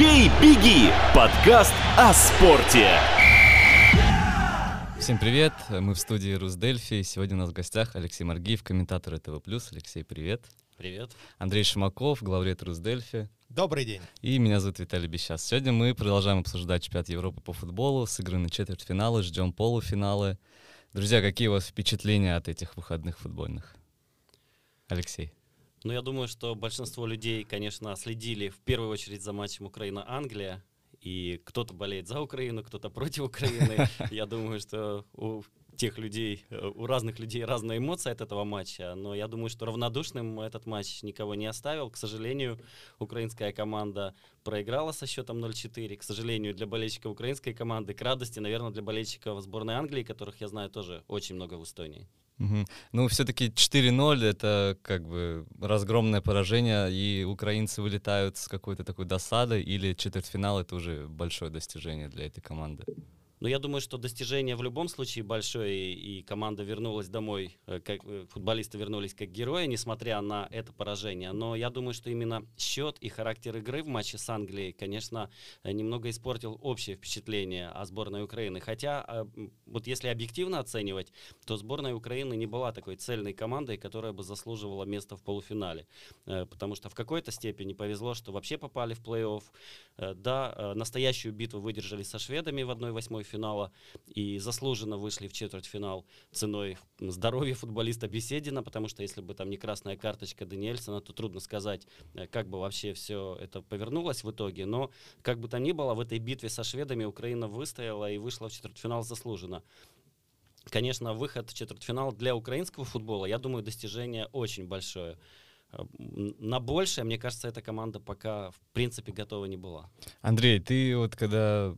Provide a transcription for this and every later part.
«Бей, беги» – подкаст о спорте. Всем привет, мы в студии Русдельфи. Сегодня у нас в гостях Алексей Маргиев, комментатор ТВ+. Алексей, привет. Привет. Андрей Шимаков, главред Русдельфи. Добрый день. И меня зовут Виталий Бесчас. Сегодня мы продолжаем обсуждать чемпионат Европы по футболу, сыграны четвертьфиналы, ждем полуфиналы. Друзья, какие у вас впечатления от этих выходных футбольных? Алексей. Ну, я думаю, что большинство людей, конечно, следили в первую очередь за матчем Украина-Англия. И кто-то болеет за Украину, кто-то против Украины. Я думаю, что у тех людей, у разных людей разные эмоции от этого матча, но я думаю, что равнодушным этот матч никого не оставил. К сожалению, украинская команда проиграла со счетом 0-4. К сожалению, для болельщиков украинской команды, к радости, наверное, для болельщиков сборной Англии, которых я знаю тоже очень много в Эстонии. Угу. Ну, все-таки 4-0 это как бы разгромное поражение, и украинцы вылетают с какой-то такой досадой, или четвертьфинал это уже большое достижение для этой команды? Но я думаю, что достижение в любом случае большое, и команда вернулась домой, э, как э, футболисты вернулись как герои, несмотря на это поражение. Но я думаю, что именно счет и характер игры в матче с Англией, конечно, э, немного испортил общее впечатление о сборной Украины. Хотя, вот если объективно оценивать, то сборная Украины не была такой цельной командой, которая бы заслуживала место в полуфинале. Потому что в какой-то степени повезло, что вообще попали в плей-офф. Да, настоящую битву выдержали со шведами в 1-8 финала и заслуженно вышли в четвертьфинал ценой здоровья футболиста Беседина, потому что если бы там не красная карточка Даниэльсона, то трудно сказать, э, как бы вообще все это повернулось в итоге. Но как бы там ни было, в этой битве со шведами Украина выстояла и вышла в четвертьфинал заслуженно. Конечно, выход в четвертьфинал для украинского футбола, я думаю, достижение очень большое э, на большее, мне кажется, эта команда пока в принципе готова не была. Андрей, ты вот когда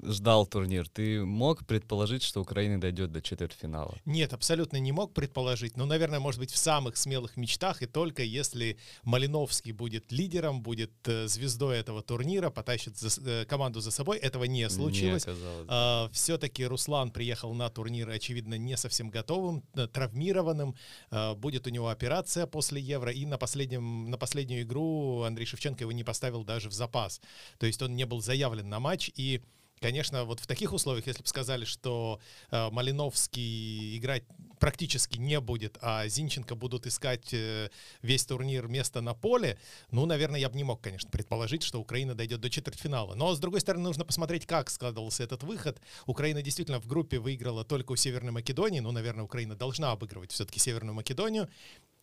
ждал турнир, ты мог предположить, что Украина дойдет до четвертьфинала? Нет, абсолютно не мог предположить. Ну, наверное, может быть, в самых смелых мечтах, и только если Малиновский будет лидером, будет э, звездой этого турнира, потащит за, э, команду за собой. Этого не случилось. Не а, Все-таки Руслан приехал на турнир, очевидно, не совсем готовым, э, травмированным. А, будет у него операция после Евро, и на, последнем, на последнюю игру Андрей Шевченко его не поставил даже в запас. То есть он не был заявлен на матч, и Конечно, вот в таких условиях, если бы сказали, что э, Малиновский играть практически не будет, а Зинченко будут искать э, весь турнир место на поле, ну, наверное, я бы не мог, конечно, предположить, что Украина дойдет до четвертьфинала. Но, с другой стороны, нужно посмотреть, как складывался этот выход. Украина действительно в группе выиграла только у Северной Македонии, ну, наверное, Украина должна обыгрывать все-таки Северную Македонию.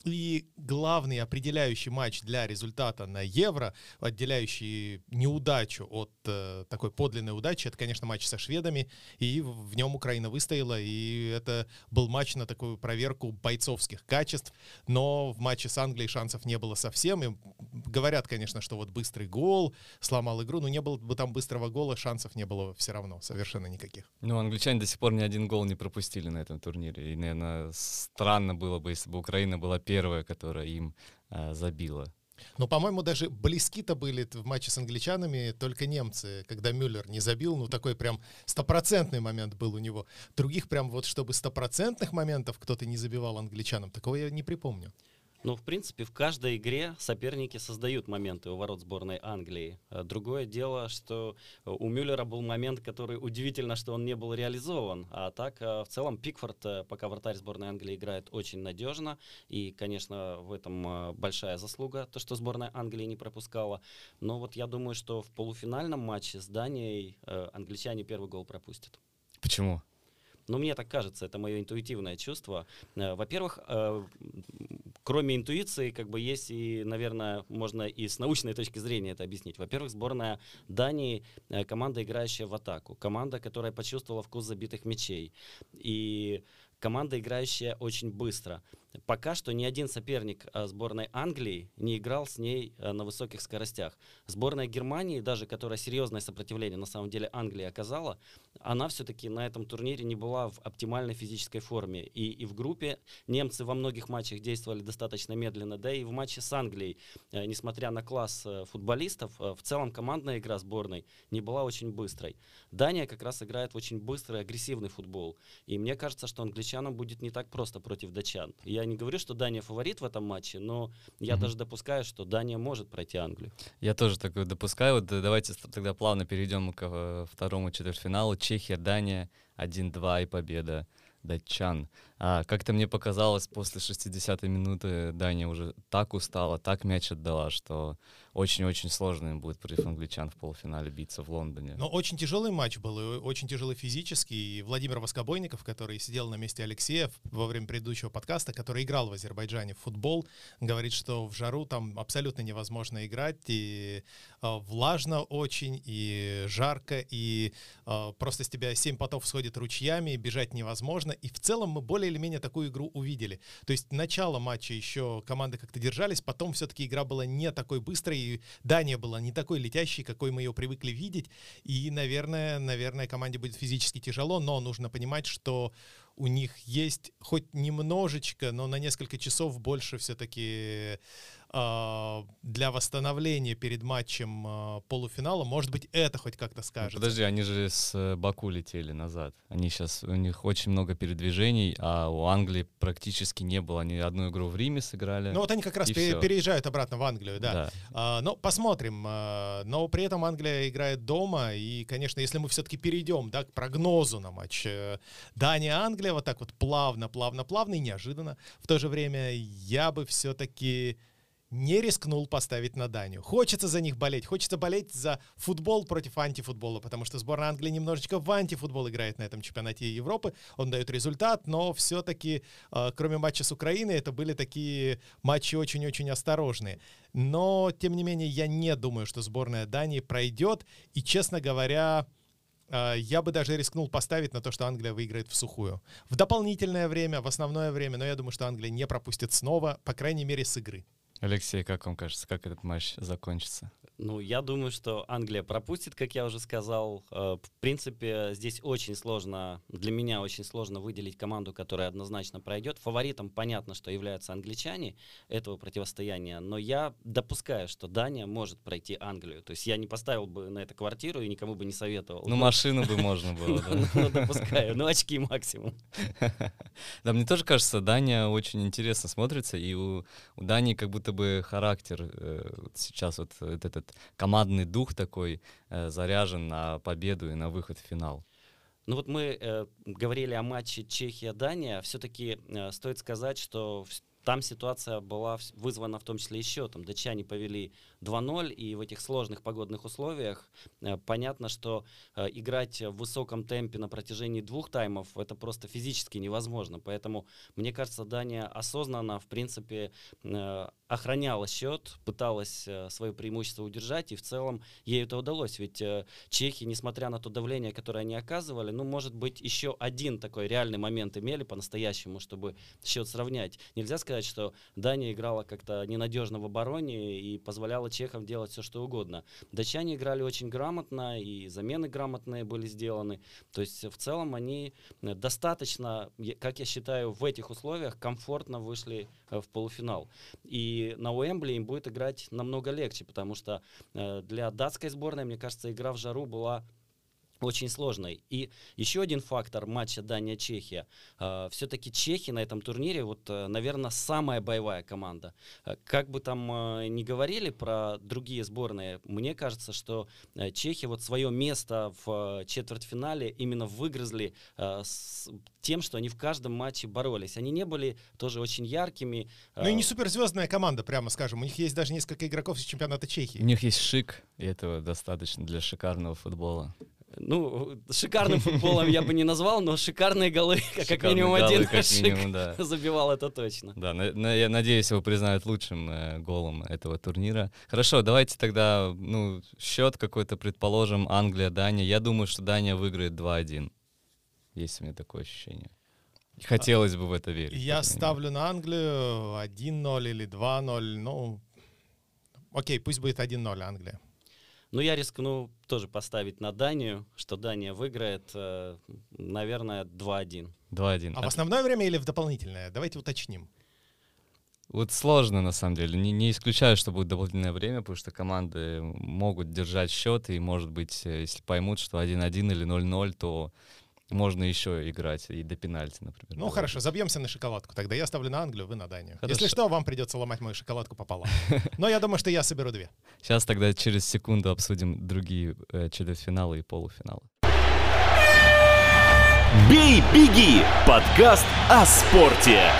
И главный определяющий матч для результата на Евро, отделяющий неудачу от э, такой подлинной удачи, это, конечно, матч со шведами. И в нем Украина выстояла. И это был матч на такую проверку бойцовских качеств. Но в матче с Англией шансов не было совсем. И говорят, конечно, что вот быстрый гол сломал игру. Но не было бы там быстрого гола, шансов не было все равно. Совершенно никаких. Ну, англичане до сих пор ни один гол не пропустили на этом турнире. И, наверное, странно было бы, если бы Украина была первая, которая им э, забила. Но, по-моему, даже близки-то были в матче с англичанами только немцы, когда Мюллер не забил. Ну, такой прям стопроцентный момент был у него. Других прям вот, чтобы стопроцентных моментов кто-то не забивал англичанам, такого я не припомню. Ну, в принципе, в каждой игре соперники создают моменты у ворот сборной Англии. А другое дело, что у Мюллера был момент, который удивительно, что он не был реализован. А так, э, в целом, Пикфорд, э, пока вратарь сборной Англии играет очень надежно. И, конечно, в этом э, большая заслуга, то, что сборная Англии не пропускала. Но вот я думаю, что в полуфинальном матче с Данией англичане первый гол пропустят. Почему? Ну, мне так кажется, это мое интуитивное чувство. Во-первых, кроме интуиции, как бы есть и, наверное, можно и с научной точки зрения это объяснить. Во-первых, сборная Дании э, команда, играющая в атаку, команда, которая почувствовала вкус забитых мячей. И команда, играющая очень быстро. Пока что ни один соперник э, сборной Англии не играл с ней э, на высоких скоростях. Сборная Германии, даже которая серьезное сопротивление на самом деле Англии оказала, она все-таки на этом турнире не была в оптимальной физической форме. И, и в группе немцы во многих матчах действовали достаточно медленно, да и в матче с Англией, э, несмотря на класс футболистов, в целом командная игра сборной не была очень быстрой. Дания как раз играет в очень быстрый, агрессивный футбол. И мне кажется, что англичанам будет не так просто против датчан. Я я не говорю, что Дания фаворит в этом матче, но я Мгм. даже допускаю, что Дания может пройти Англию. Я тоже такое допускаю. Вот э, давайте тогда плавно перейдем к э, второму четвертьфиналу. Чехия, Дания, 1-2 и победа датчан. А, как-то мне показалось, после 60-й минуты Дания уже так устала, так мяч отдала, что очень-очень сложно им будет против англичан в полуфинале биться в Лондоне. Но очень тяжелый матч был, и очень тяжелый физически. И Владимир Воскобойников, который сидел на месте Алексея во время предыдущего подкаста, который играл в Азербайджане в футбол, говорит, что в жару там абсолютно невозможно играть, и э, влажно очень, и жарко, и э, просто с тебя семь потов сходит ручьями, бежать невозможно. И в целом мы более или менее такую игру увидели. То есть начало матча еще команды как-то держались, потом все-таки игра была не такой быстрой, и Дания была не такой летящей, какой мы ее привыкли видеть. И, наверное, наверное, команде будет физически тяжело, но нужно понимать, что у них есть хоть немножечко, но на несколько часов больше все-таки для восстановления перед матчем а, полуфинала. Может быть, это хоть как-то Ну, скажется. Подожди, они же с э, Баку летели назад. Они сейчас, у них очень много передвижений, а у Англии практически не было. Они одну игру в Риме сыграли. Ну вот они как раз пере- переезжают обратно в Англию, да. да. А, ну, посмотрим. А, но при этом Англия играет дома. И, конечно, если мы все-таки перейдем да, к прогнозу на матч э, Дания-Англия, вот так вот плавно, плавно, плавно и неожиданно, в то же время я бы все-таки не рискнул поставить на Данию. Хочется за них болеть. Хочется болеть за футбол против антифутбола, потому что сборная Англии немножечко в антифутбол играет на этом чемпионате Европы. Он дает результат, но все-таки, кроме матча с Украиной, это были такие матчи очень-очень осторожные. Но, тем не менее, я не думаю, что сборная Дании пройдет. И, честно говоря, э, я бы даже рискнул поставить на то, что Англия выиграет в сухую. В дополнительное время, в основное время, но я думаю, что Англия не пропустит снова, по крайней мере, с игры. Алексей, как вам кажется, как этот матч закончится? Ну, я думаю, что Англия пропустит, как я уже сказал. Э, В принципе, здесь очень сложно, для меня очень сложно выделить команду, которая однозначно пройдет. Фаворитом понятно, что являются англичане этого противостояния, но я допускаю, что Дания может пройти Англию. То есть я не поставил бы на это квартиру и никому бы не советовал. Ну, машину бы можно было, да. Ну, допускаю. Ну, очки максимум. Да, мне тоже кажется, Дания очень интересно смотрится, и у Дании как будто бы характер э, вот сейчас вот этот, этот командный дух такой э, заряжен на победу и на выход в финал. Ну вот мы э, говорили о матче Чехия-Дания. Все-таки э, стоит сказать, что там ситуация была вызвана в том числе и счетом. Датчане повели 2-0, и в этих сложных погодных условиях э, понятно, что э, играть в высоком темпе на протяжении двух таймов это просто физически невозможно. Поэтому, мне кажется, Дания осознанно, в принципе, э, охраняла счет, пыталась свое преимущество удержать, и в целом ей это удалось. Ведь чехи, несмотря на то давление, которое они оказывали, ну, может быть, еще один такой реальный момент имели по-настоящему, чтобы счет сравнять. Нельзя сказать, что Дания играла как-то ненадежно в обороне и позволяла чехам делать все, что угодно. Датчане играли очень грамотно, и замены грамотные были сделаны. То есть, в целом, они э, достаточно, как я считаю, в этих условиях комфортно вышли э, в полуфинал. И на Уэмбли им будет играть намного легче, потому что э, для датской сборной, мне кажется, игра в жару была очень сложной. И еще один фактор матча Дания-Чехия. Все-таки чехи на этом турнире, вот, наверное, самая боевая команда. Э, Как бы там э, ни говорили про другие сборные, мне кажется, что э, чехи вот свое место в э, четвертьфинале именно выгрызли э, с тем, что они в каждом матче боролись. Они не были тоже очень яркими. Ну и э, не суперзвездная команда, прямо скажем. У них есть даже несколько игроков из чемпионата У Чехии. них есть шик, и этого достаточно для шикарного футбола. Ну, шикарным футболом я бы не назвал, но шикарные голы, как Шикарные минимум голы, один как Шик минимум, да. забивал, это точно. Да, на- на- я надеюсь, его признают лучшим э, голом этого турнира. Хорошо, давайте тогда, ну, счет какой-то, предположим, Англия, Дания. Я думаю, что Дания выиграет 2-1. Есть у меня такое ощущение. Хотелось бы в это верить. Я ставлю на Англию 1-0 или 2-0. Ну, окей, пусть будет 1-0 Англия. Ну, я рискну тоже поставить на Данию, что Дания выиграет, э, наверное, 2-1. мере. 2-1. А в основное время или в дополнительное? Давайте уточним. Вот сложно, на самом деле. Не, не исключаю, что будет дополнительное время, потому что команды могут держать счет, и, может быть, э, если поймут, что 1-1 или 0-0, то можно еще играть и до пенальти, например. Ну хорошо, забьемся на шоколадку. Тогда я ставлю на Англию, вы на Данию. Хорошо. Если что, вам придется ломать мою шоколадку пополам. Но я думаю, что я соберу две. Сейчас тогда через секунду обсудим другие э, четвертьфиналы и полуфиналы. «Бей, беги» — подкаст о спорте.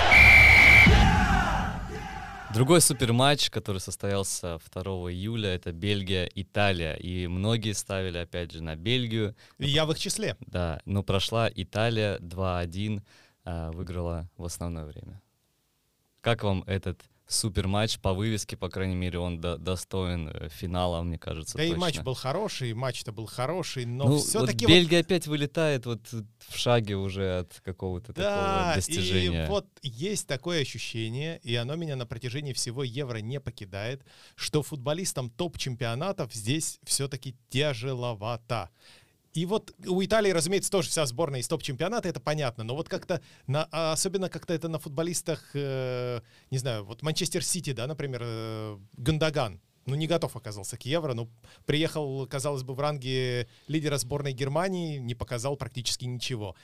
Другой суперматч, который состоялся 2 июля, это Бельгия-Италия. И многие ставили, опять же, на Бельгию. И я в их числе. Да, но прошла Италия 2-1, а, выиграла в основное время. Как вам этот суперматч по вывеске, по крайней мере, он до- достоин э, финала, мне кажется, Да и точно. матч был хороший, матч-то был хороший, но ну, вот все-таки... Бельгия опять вылетает вот в шаге уже от какого-то Да, такого достижения. и вот есть такое ощущение, и оно меня на протяжении всего Евро не покидает, что футболистам топ-чемпионатов здесь все-таки тяжеловато. И вот у Италии, разумеется, тоже вся сборная из топ-чемпионата, это понятно, но вот как-то, на, а особенно как-то это на футболистах, э, не знаю, вот Манчестер Сити, да, например, э, Гандаган, ну, не готов оказался к Евро, ну, приехал, казалось бы, в ранге лидера сборной Германии, не показал практически ничего.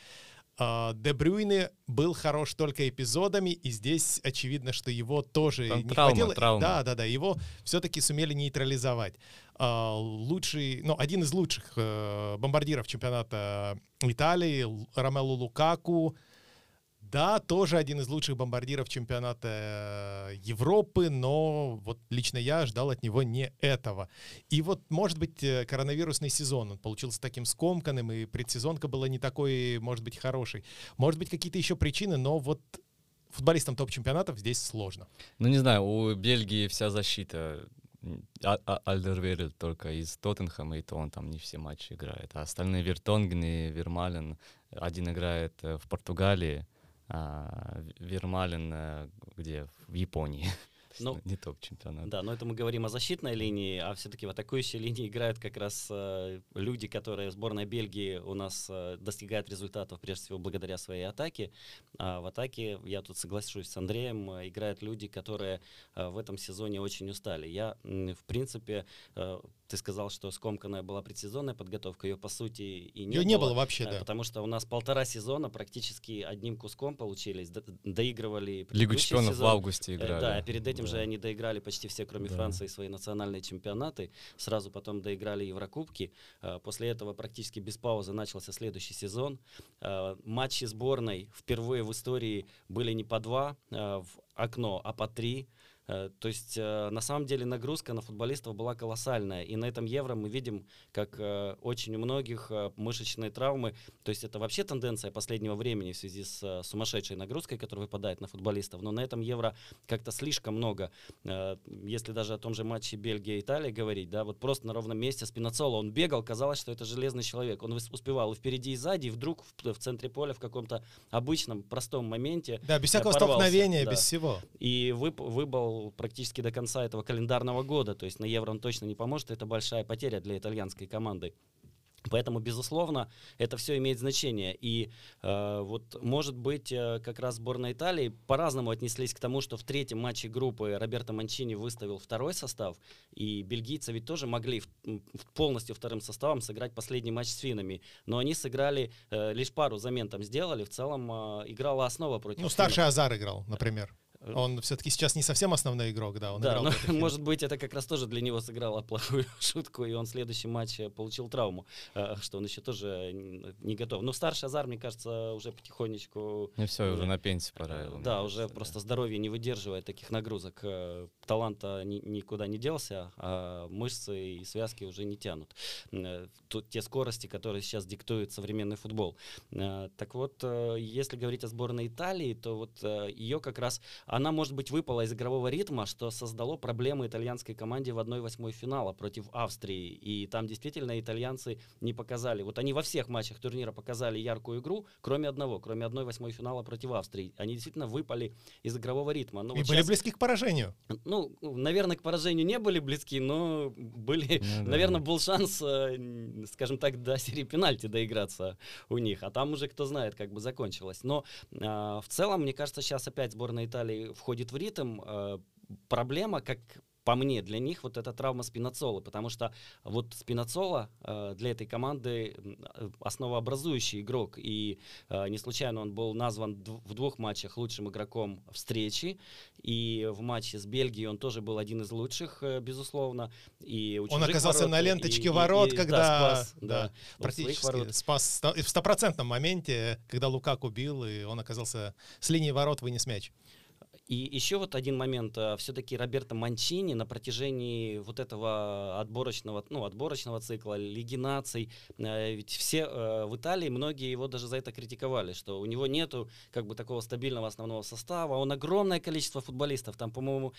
А, Де Брюйне был хорош только эпизодами, и здесь очевидно, что его тоже Там не травма, хватило. травма. Да, да, да, его все-таки сумели нейтрализовать. А, Лучший, ну, один из лучших э, бомбардиров чемпионата Италии, Ромелу Лукаку, да, тоже один из лучших бомбардиров чемпионата э, Европы, но вот лично я ждал от него не этого. И вот, может быть, э, коронавирусный сезон, он получился таким скомканным, и предсезонка была не такой, может быть, хорошей. Может быть, какие-то еще причины, но вот футболистам топ-чемпионатов здесь сложно. Ну, не знаю, у Бельгии вся защита. А- а- Альдервейрель только из Тоттенхэма, и то он там не все матчи играет. А остальные Вертонген и Вермален, один играет э, в Португалии, а Вермален э, где? В Японии. Ну, не топ-чемпионат. Да, но это мы говорим о защитной линии, а все-таки в атакующей линии играют как раз э, люди, которые сборная Бельгии у нас э, достигает результатов прежде всего благодаря своей атаке. А в атаке, я тут соглашусь с Андреем, э, играют люди, которые э, в этом сезоне очень устали. Я, м, в принципе, э, ты сказал, что скомканная была предсезонная подготовка, ее по сути и не Ее было. не было вообще, да. Потому что у нас полтора сезона практически одним куском получились, до- доигрывали Лигу чемпионов в сезон. августе Э, играли. Да, а перед этим же Да. они доиграли почти все, кроме Да. Франции, свои национальные чемпионаты. Сразу потом доиграли Еврокубки. Э, После этого практически без паузы начался следующий сезон. Э, Матчи сборной впервые в истории были не по два в окно, а по три. Э, То есть, э, на самом деле, нагрузка на футболистов была колоссальная. И на этом Евро мы видим, как э, очень у многих мышечные травмы. То есть, это вообще тенденция последнего времени в связи с сумасшедшей нагрузкой, которая выпадает на футболистов. Но на этом Евро как-то слишком много. Если даже о том же матче Бельгия-Италия говорить, да, вот просто на ровном месте Спинацоло, он бегал, казалось, что это железный человек. Он успевал и впереди, и сзади, и вдруг в, в центре поля в каком-то обычном, простом моменте Да, без всякого порвался, столкновения, да. без всего. и вып- выбыл практически до конца этого календарного года. То есть на Евро он точно не поможет. Это большая потеря для итальянской команды. Поэтому, безусловно, это все имеет значение. И э, вот, может быть, э, как раз сборная Италии по-разному отнеслись к тому, что в третьем матче группы Роберто Манчини выставил второй состав, и бельгийцы ведь тоже могли в- в полностью вторым составом сыграть последний матч с финнами. Но они сыграли, э, лишь пару замен там сделали. В целом э, играла основа против Ну, финнов. старший Азар играл, например. Э, Он все-таки сейчас не совсем основной игрок, да, он да, играл но, может быть, это как раз тоже для него сыграло плохую шутку, и он в следующем матче получил травму, э, что он еще тоже не готов. Но старший Азар, мне кажется, уже потихонечку... Не все, уже на пенсии пора. Да, кажется, уже просто здоровье не выдерживает таких нагрузок. Э, Таланта ни- никуда не делся, а мышцы и связки уже не тянут. Тут те скорости, которые сейчас диктует современный футбол. Так вот, если говорить о сборной Италии, то вот ее как раз, она, может быть, выпала из игрового ритма, что создало проблемы итальянской команде в 1-8 финала против Австрии. И там действительно итальянцы не показали. Вот они во всех матчах турнира показали яркую игру, кроме одного, кроме 1-8 финала против Австрии. Они действительно выпали из игрового ритма. Ну, И вот были щас- близки к поражению. ну, наверное, к поражению не были близки, но были, Ну да. наверное, был шанс, э, скажем так, до серии пенальти доиграться у них. А там уже кто знает, как бы закончилось. Но а, в целом, мне кажется, сейчас опять сборная Италии входит в ритм. Э, проблема, как по мне, для них вот эта травма Спинацола, потому что вот Спинацола э, для этой команды основообразующий игрок, и э, не случайно он был назван в двух матчах лучшим игроком встречи, и в матче с Бельгией он тоже был один из лучших, э, безусловно. И он оказался ворот, на ленточке и, ворот, и, когда да, спас, да, да, практически спас в стопроцентном моменте, когда Лукаку бил, и он оказался с линии ворот вынес мяч. И еще вот один момент. Э, Все-таки Роберто Манчини на протяжении вот этого отборочного, ну, отборочного цикла, Лиги наций, э, ведь все э, в Италии, многие его даже за это критиковали, что у него нету как бы такого стабильного основного состава. Он огромное количество футболистов. Там, по-моему,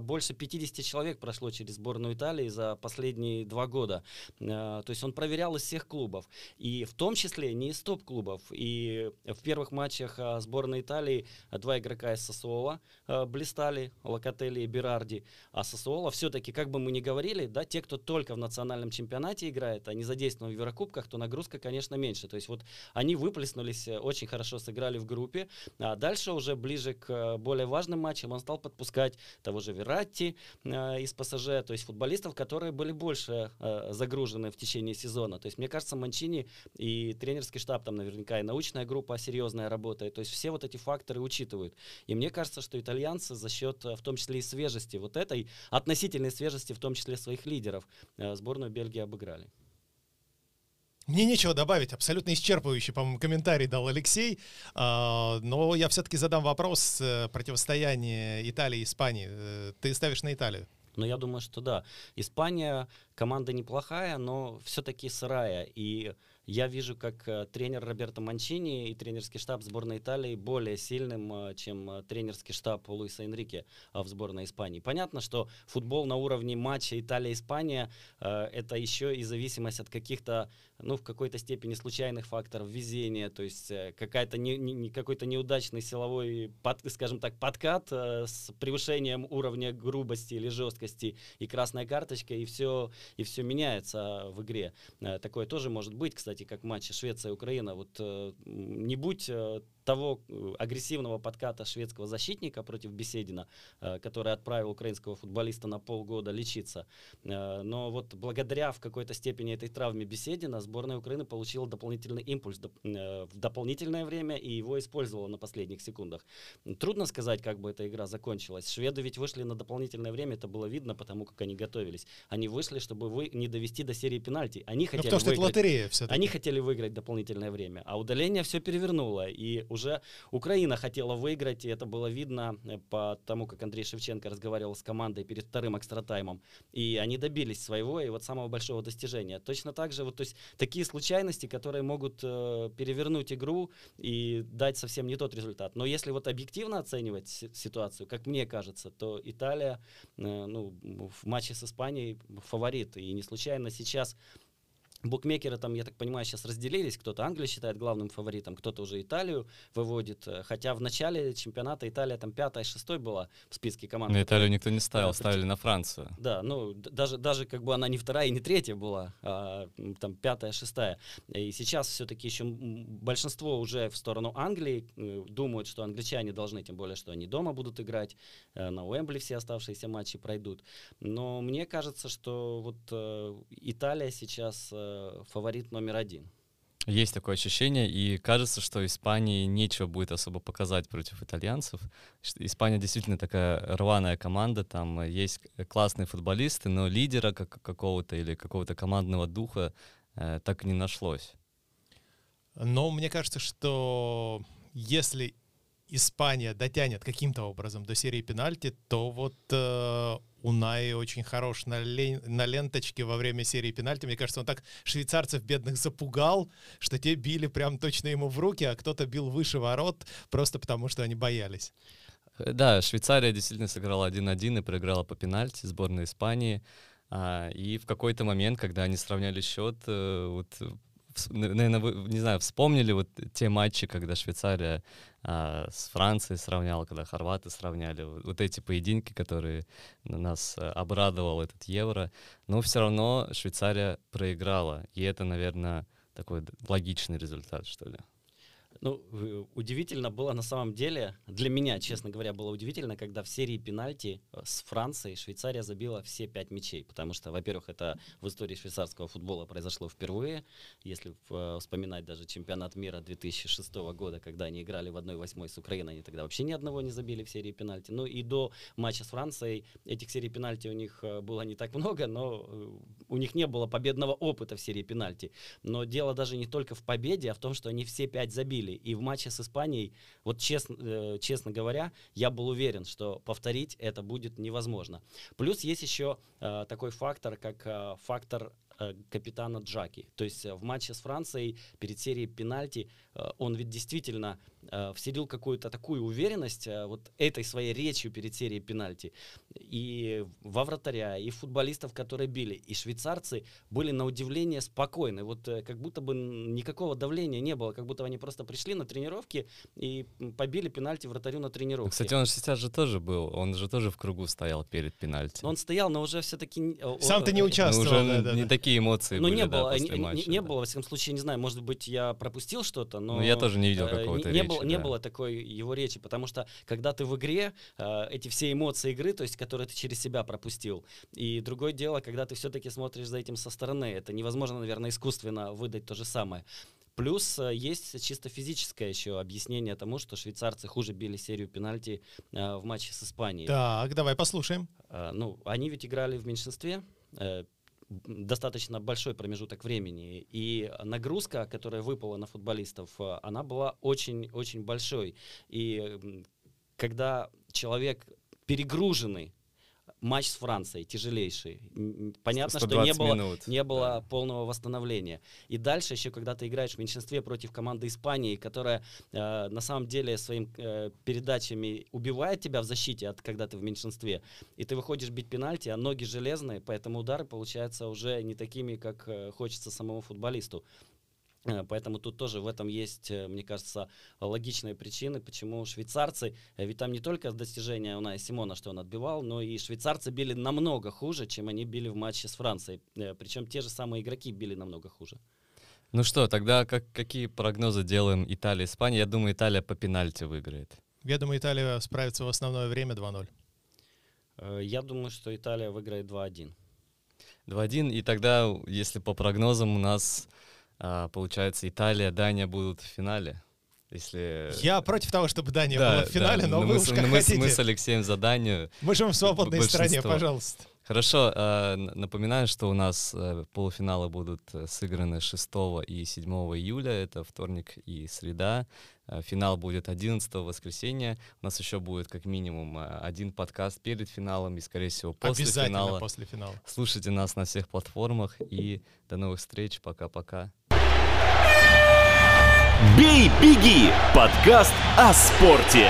больше 50 человек прошло через сборную Италии за последние два года. То есть он проверял из всех клубов. И в том числе не из топ-клубов. И в первых матчах сборной Италии два игрока из Сосуола, э, блистали, Локотели и Берарди, а Сосуола все-таки, как бы мы ни говорили, да, те, кто только в национальном чемпионате играет, они задействованы в Еврокубках, то нагрузка, конечно, меньше. То есть вот они выплеснулись, э, очень хорошо сыграли в группе, а дальше уже ближе к э, более важным матчам он стал подпускать того же Вератти э, из ПСЖ, то есть футболистов, которые были больше э, загружены в течение сезона. То есть мне кажется, Манчини и тренерский штаб там наверняка и научная группа серьезная работает. То есть все вот эти факторы учитывают. И мне кажется, что итальянцы за счет, э, в том числе и свежести, вот этой относительной свежести, в том числе своих лидеров, э, сборную Бельгии обыграли. Мне нечего добавить, абсолютно исчерпывающий, по-моему, комментарий дал Алексей, а, но я все-таки задам вопрос э, противостояния Италии и Испании. Ты ставишь на Италию? Но я думаю, что да. Испания команда неплохая, но все-таки сырая. И я вижу, как э, тренер Роберто Манчини и тренерский штаб сборной Италии более сильным, э, чем э, тренерский штаб Луиса Энрике в сборной Испании. Понятно, что футбол на уровне матча Италия-Испания это еще и зависимость от каких-то, ну, в какой-то степени случайных факторов, везения, то есть какая-то не, не, какой-то неудачный силовой, под, скажем так, подкат с превышением уровня грубости или жесткости и красная карточка, и все, и все меняется в игре. Такое тоже может быть, кстати, кстати, как матче Швеция-Украина, вот э, не будь э, того э, агрессивного подката шведского защитника против Беседина, э, который отправил украинского футболиста на полгода лечиться. Э, но вот благодаря в какой-то степени этой травме Беседина сборная Украины получила дополнительный импульс в дополнительное время и его использовала на последних секундах. Трудно сказать, как бы эта игра закончилась. Шведы ведь вышли на дополнительное время, это было видно, потому как они готовились. Они вышли, чтобы вы не довести до серии пенальти. Они хотели потому что выиграть. это лотерея Они хотели выиграть дополнительное время, а удаление все перевернуло. И уже Украина хотела выиграть, и это было видно э, по тому, как Андрей Шевченко разговаривал с командой перед вторым экстратаймом. И они добились своего, и вот самого большого достижения. Точно так же, вот, то есть такие случайности, которые могут э, перевернуть игру и дать совсем не тот результат. Но если вот объективно оценивать ситуацию, как мне кажется, то Италия э, ну, в матче с Испанией фаворит. И не случайно сейчас Букмекеры там, я так понимаю, сейчас разделились. Кто-то Англию считает главным фаворитом, кто-то уже Италию выводит. Э, хотя в начале чемпионата Италия там пятая, шестой была в списке команд. На Италию никто не ставил, ставили на Францию. Да, ну даже, даже как бы она не вторая и не третья была, а там пятая, шестая. И сейчас все-таки еще большинство уже в сторону Англии э, думают, что англичане должны, тем более, что они дома будут играть, э, на Уэмбли все оставшиеся матчи пройдут. Но мне кажется, что вот Италия сейчас фаворит номер один. Есть такое ощущение, и кажется, что Испании нечего будет особо показать против итальянцев. Испания действительно такая рваная команда, там есть классные футболисты, но лидера как какого-то или какого-то командного духа э, так и не нашлось. Но мне кажется, что если Испания дотянет каким-то образом до серии пенальти, то вот э, Унай очень хорош на, лен, на ленточке во время серии пенальти. Мне кажется, он так швейцарцев бедных запугал, что те били прям точно ему в руки, а кто-то бил выше ворот просто потому, что они боялись. Э, да, Швейцария действительно сыграла 1-1 и проиграла по пенальти сборной Испании. А, и в какой-то момент, когда они сравняли счет, э, вот наверное, вы, не знаю, вспомнили вот те матчи, когда Швейцария а, с Францией сравняла, когда хорваты сравняли, вот, эти поединки, которые нас а, обрадовал этот Евро, но все равно Швейцария проиграла, и это, наверное, такой логичный результат, что ли. Ну, э, удивительно было на самом деле, для меня, честно говоря, было удивительно, когда в серии пенальти э, с Францией Швейцария забила все пять мячей, потому что, во-первых, это в истории швейцарского футбола произошло впервые, если э, вспоминать даже чемпионат мира 2006 года, когда они играли в 1-8 с Украиной, они тогда вообще ни одного не забили в серии пенальти. Ну и до матча с Францией этих серий пенальти у них было не так много, но у них не было победного опыта в серии пенальти. Но дело даже не только в победе, а в том, что они все пять забили. И в матче с Испанией, вот честно, э, честно говоря, я был уверен, что повторить это будет невозможно. Плюс есть еще э, такой фактор, как э, фактор капитана Джаки. То есть э, в матче с Францией перед серией пенальти э, он ведь действительно э, вселил какую-то такую уверенность э, вот этой своей речью перед серией пенальти. И во вратаря, и футболистов, которые били. И швейцарцы были на удивление спокойны. Вот э, как будто бы никакого давления не было, как будто они просто пришли на тренировки и побили пенальти вратарю на тренировке. Кстати, он сейчас же тоже был, он же тоже в кругу стоял перед пенальти. Он стоял, но уже все-таки... Сам ты не Ну, участвовал. уже да, да, не да. такие эмоции Ну, были, не да, было, после не, не- матча, не да. было, во всяком случае, не знаю, может быть, я пропустил что-то, но... Ну, я тоже не видел э, какого-то не, речи, было, не да. было такой его речи, потому что, когда ты в игре, э, эти все эмоции игры, то есть, которые ты через себя пропустил, и другое дело, когда ты все-таки смотришь за этим со стороны, это невозможно, наверное, искусственно выдать то же самое. Плюс э, есть чисто физическое еще объяснение тому, что швейцарцы хуже били серию пенальти э, в матче с Испанией. Так, давай послушаем. А, Ну, они ведь играли в меньшинстве э, достаточно большой промежуток времени, и нагрузка, которая выпала на футболистов, э, она была очень-очень большой. И когда человек перегруженный, матч с Францией тяжелейший, понятно, что не 120 было, минут, не было да. полного восстановления. И дальше еще, когда ты играешь в меньшинстве против команды Испании, которая э, на самом деле своими передачами убивает тебя в защите, от, когда ты в меньшинстве, и ты выходишь бить пенальти, а ноги железные, поэтому удары получаются уже не такими, как э, хочется самому футболисту. Э, Поэтому тут тоже в этом есть, э, мне кажется, логичные причины, почему швейцарцы, э, ведь там не только достижения у нас Симона, что он отбивал, но и швейцарцы били намного хуже, чем они били в матче с Францией. Причем те же самые игроки били намного хуже. Ну что, тогда как, какие прогнозы делаем Италия, Испания? Я думаю, Италия по пенальти выиграет. Я думаю, Италия справится в основное время 2-0. Э, Я думаю, что Италия выиграет 2-1. 2-1, и тогда, если по прогнозам, у нас, а, получается, Италия, Дания будут в финале. Если... Я против того, чтобы Дания Да, была в финале, да, но ну вы мы, уж как ну мы хотите. мы с Алексеем за Данию. Мы живем в свободной стране, пожалуйста. Хорошо, н- напоминаю, что у нас э, полуфиналы будут э, сыграны 6 и 7 июля, это вторник и среда. Э, Финал будет 11 воскресенья. У нас еще будет как минимум э, один подкаст перед финалом и, скорее всего, после Обязательно финала. после финала. Слушайте нас на всех платформах и до новых встреч. Пока-пока. «Бей, беги» — подкаст о спорте.